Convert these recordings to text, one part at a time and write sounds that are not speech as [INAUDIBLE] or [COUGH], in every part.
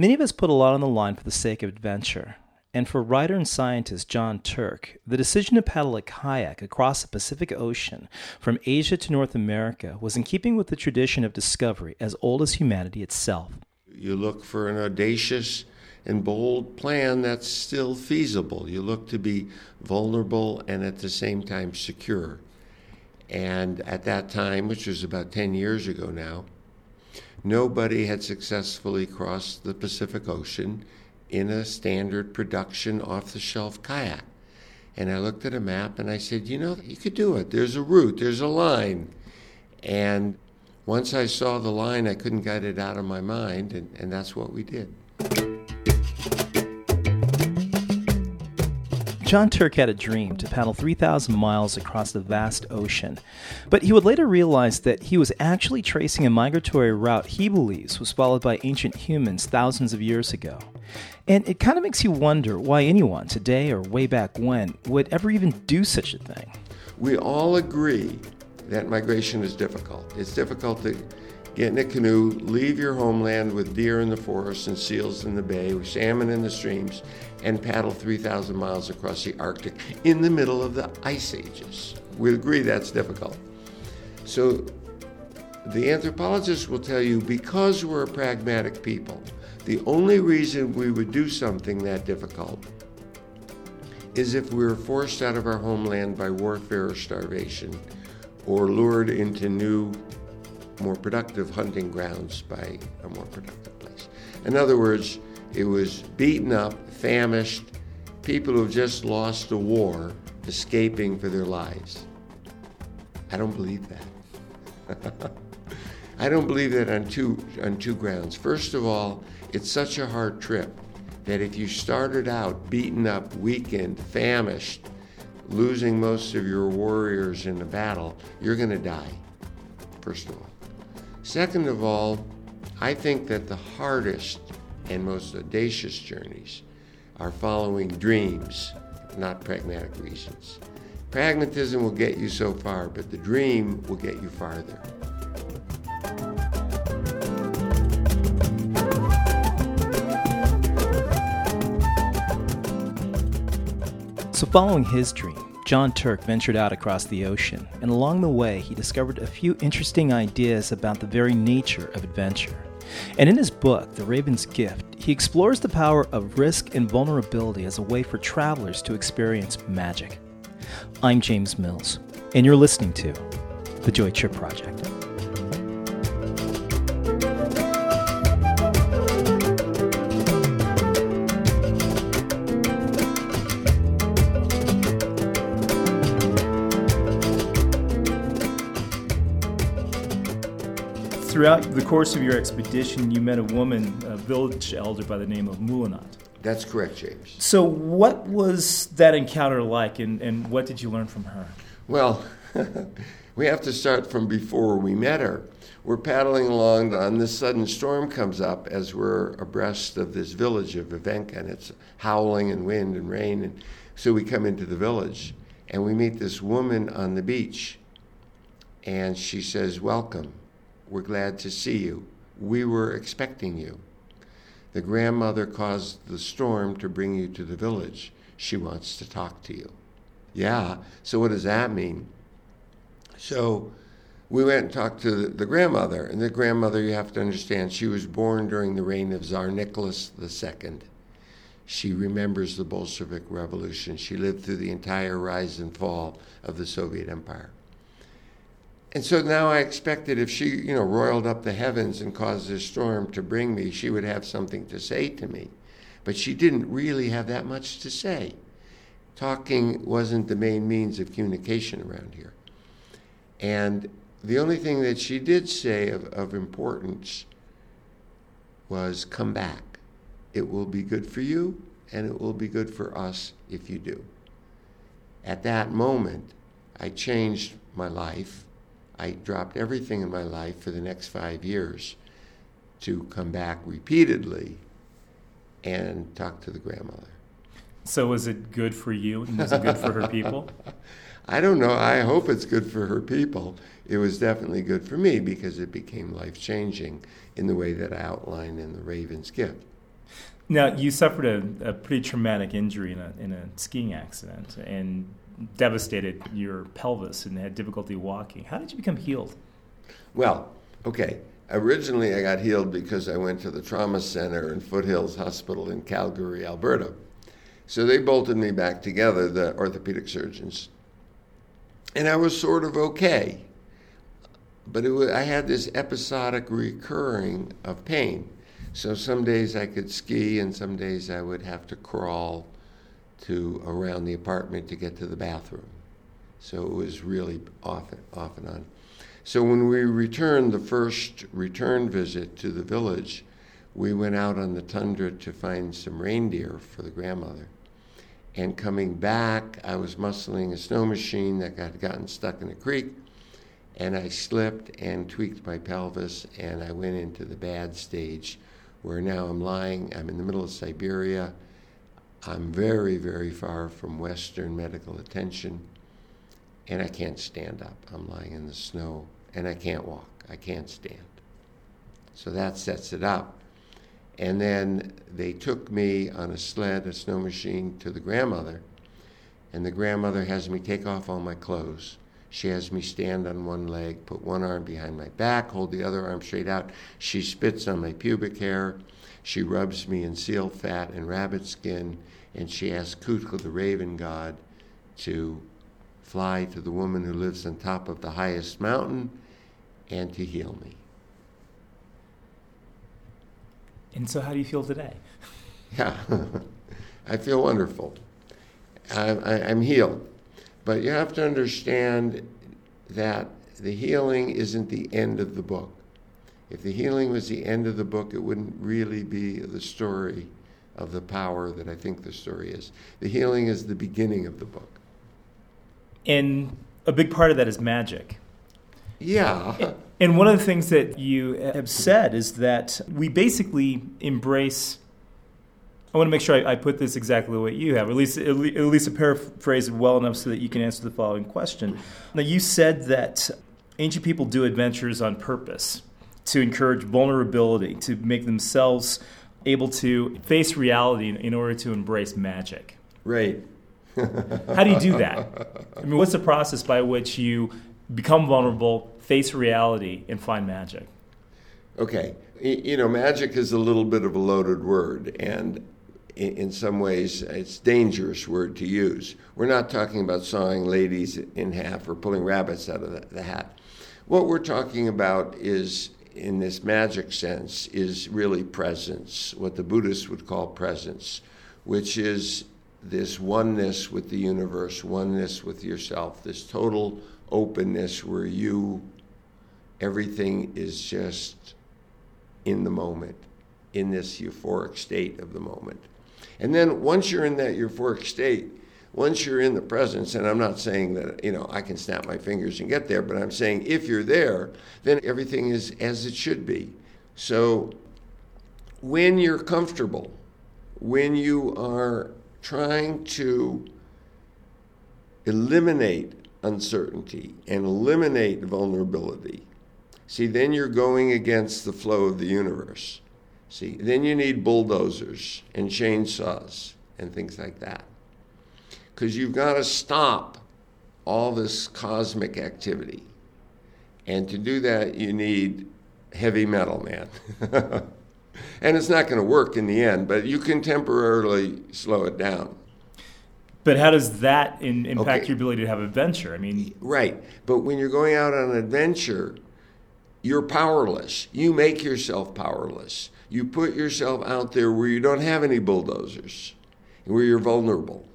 Many of us put a lot on the line for the sake of adventure. And for writer and scientist Jon Turk, the decision to paddle a kayak across the Pacific Ocean from Asia to North America was in keeping with the tradition of discovery as old as humanity itself. You look for an audacious and bold plan that's still feasible. You look to be vulnerable and at the same time secure. And at that time, which was about 10 years ago now, nobody had successfully crossed the Pacific Ocean in a standard production off the shelf kayak. And I looked at a map and I said, you know, you could do it. There's a route, there's a line. And once I saw the line, I couldn't get it out of my mind, and, and that's what we did. Jon Turk had a dream to paddle 3,000 miles across the vast ocean, but he would later realize that he was actually tracing a migratory route he believes was followed by ancient humans thousands of years ago. And it kind of makes you wonder why anyone today or way back when would ever even do such a thing. We all agree that migration is difficult. It's difficult to get in a canoe, leave your homeland with deer in the forest and seals in the bay, with salmon in the streams, and paddle 3,000 miles across the Arctic in the middle of the ice ages. We agree that's difficult. So the anthropologists will tell you because we're a pragmatic people, the only reason we would do something that difficult is if we were forced out of our homeland by warfare or starvation, or lured into new more productive hunting grounds by a more productive place. In other words, it was beaten up, famished, people who have just lost a war escaping for their lives. I don't believe that. [LAUGHS] I don't believe that on two, on two grounds. First of all, it's such a hard trip that if you started out beaten up, weakened, famished, losing most of your warriors in the battle, you're going to die, first of all. Second of all, I think that the hardest and most audacious journeys are following dreams, not pragmatic reasons. Pragmatism will get you so far, but the dream will get you farther. So, following his dream, Jon Turk ventured out across the ocean, and along the way, he discovered a few interesting ideas about the very nature of adventure. And in his book, The Raven's Gift, he explores the power of risk and vulnerability as a way for travelers to experience magic. I'm James Mills, and you're listening to The Joy Trip Project. Throughout the course of your expedition, you met a woman, a village elder by the name of Moolynaut. That's correct, James. So, what was that encounter like, and, and what did you learn from her? Well, [LAUGHS] we have to start from before we met her. We're paddling along, and this sudden storm comes up as we're abreast of this village of Vyvenka, and it's howling and wind and rain. And so we come into the village, and we meet this woman on the beach, and she says, Welcome. We're glad to see you. We were expecting you. The grandmother caused the storm to bring you to the village. She wants to talk to you. Yeah, so what does that mean? So we went and talked to the, the grandmother, and the grandmother, you have to understand, she was born during the reign of Tsar Nicholas II. She remembers the Bolshevik Revolution. She lived through the entire rise and fall of the Soviet Empire. And so now I expected if she, you know, roiled up the heavens and caused a storm to bring me, she would have something to say to me. But she didn't really have that much to say. Talking wasn't the main means of communication around here. And the only thing that she did say of, of importance was come back. It will be good for you, and it will be good for us if you do. At that moment, I changed my life I dropped everything in my life for the next five years to come back repeatedly and talk to the grandmother. So was it good for you? and Was it good for her people? [LAUGHS] I don't know. I hope it's good for her people. It was definitely good for me because it became life changing in the way that I outlined in The Raven's Gift. Now, you suffered a, a pretty traumatic injury in a, in a skiing accident and devastated your pelvis and had difficulty walking. How did you become healed? Well, okay. Originally, I got healed because I went to the trauma center in Foothills Hospital in Calgary, Alberta. So they bolted me back together, the orthopedic surgeons. And I was sort of okay. But was, I had this episodic recurring of pain. So some days I could ski, and some days I would have to crawl to around the apartment to get to the bathroom. So it was really off, off and on. So when we returned the first return visit to the village, we went out on the tundra to find some reindeer for the grandmother. And coming back, I was muscling a snow machine that had gotten stuck in a creek, and I slipped and tweaked my pelvis, and I went into the bad stage where now I'm lying, I'm in the middle of Siberia. I'm very, very far from Western medical attention, and I can't stand up. I'm lying in the snow, and I can't walk. I can't stand. So that sets it up. And then they took me on a sled, a snow machine, to the grandmother, and the grandmother has me take off all my clothes. She has me stand on one leg, put one arm behind my back, hold the other arm straight out. She spits on my pubic hair. She rubs me in seal fat and rabbit skin, and she asks Kutka, the raven god, to fly to the woman who lives on top of the highest mountain and to heal me. And so, how do you feel today? [LAUGHS] Yeah, [LAUGHS] I feel wonderful. I'm, I'm healed. But you have to understand that the healing isn't the end of the book. If the healing was the end of the book, it wouldn't really be the story of the power that I think the story is. The healing is the beginning of the book. And a big part of that is magic. Yeah. And one of the things that you have said is that we basically embrace I want to make sure I, I, put this exactly the way you have, at least at least a paraphrase it well enough so that you can answer the following question. Now, you said that ancient people do adventures on purpose to encourage vulnerability, to make themselves able to face reality in, in order to embrace magic. Right. [LAUGHS] How do you do that? I mean, what's the process by which you become vulnerable, face reality, and find magic? Okay. You know, magic is a little bit of a loaded word, and in some ways, it's dangerous word to use. We're not talking about sawing ladies in half or pulling rabbits out of the hat. What we're talking about is, in this magic sense, is really presence, what the Buddhists would call presence, which is this oneness with the universe, oneness with yourself, this total openness where you, everything is just in the moment, in this euphoric state of the moment. And then once you're in that euphoric state, once you're in the presence, and I'm not saying that, you know, I can snap my fingers and get there, but I'm saying if you're there, then everything is as it should be. So when you're comfortable, when you are trying to eliminate uncertainty and eliminate vulnerability, see, then you're going against the flow of the universe. See, then you need bulldozers and chainsaws and things like that. Because you've got to stop all this cosmic activity. And to do that, you need heavy metal, man. [LAUGHS] and it's not going to work in the end, but you can temporarily slow it down. But how does that in, impact okay. your ability to have adventure? I mean, right. But when you're going out on an adventure, you're powerless. You make yourself powerless you put yourself out there where you don't have any bulldozers, where you're vulnerable.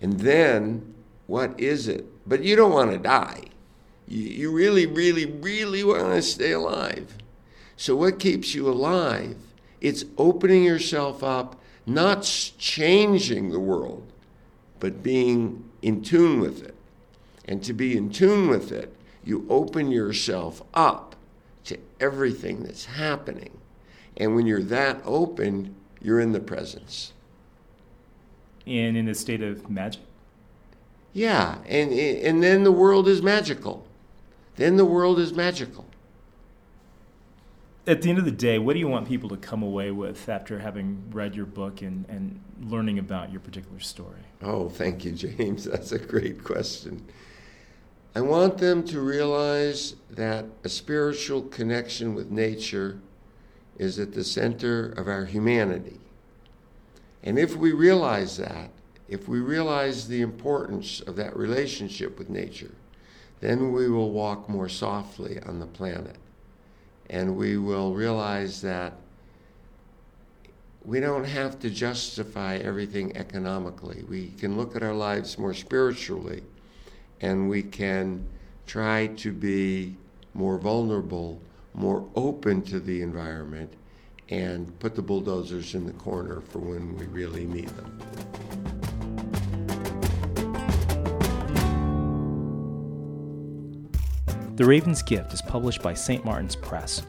And then, what is it? But you don't want to die. You, really, really, really want to stay alive. So, what keeps you alive? It's opening yourself up, not changing the world, but being in tune with it. And to be in tune with it, you open yourself up to everything that's happening. And when you're that open, you're in the presence. And in a state of magic? Yeah, and, and then the world is magical. Then the world is magical. at the end of the day, what do you want people to come away with after having read your book and, and learning about your particular story? Oh, thank you, [LAUGHS] James. That's a great question. I want them to realize that a spiritual connection with nature is at the center of our humanity. And if we realize that, if we realize the importance of that relationship with nature, then we will walk more softly on the planet and we will realize that we don't have to justify everything economically. We can look at our lives more spiritually and we can try to be more vulnerable, more open to the environment, and put the bulldozers in the corner for when we really need them. The Raven's Gift is published by St. Martin's Press.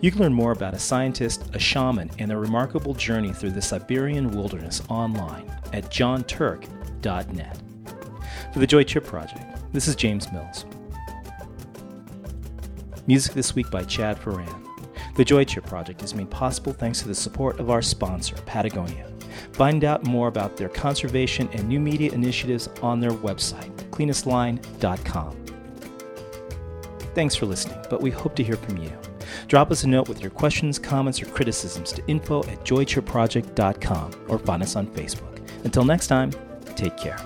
You can learn more about a scientist, a shaman, and their remarkable journey through the Siberian wilderness online at jonturk.net. For the Joy Trip Project, this is James Mills. Music this week by Chad Ferran. The Joy Project is made possible thanks to the support of our sponsor, Patagonia. Find out more about their conservation and new media initiatives on their website, cleanestline.com. Thanks for listening, but we hope to hear from you. Drop us a note with your questions, comments, or criticisms to info at joytripproject.com or find us on Facebook. Until next time, take care.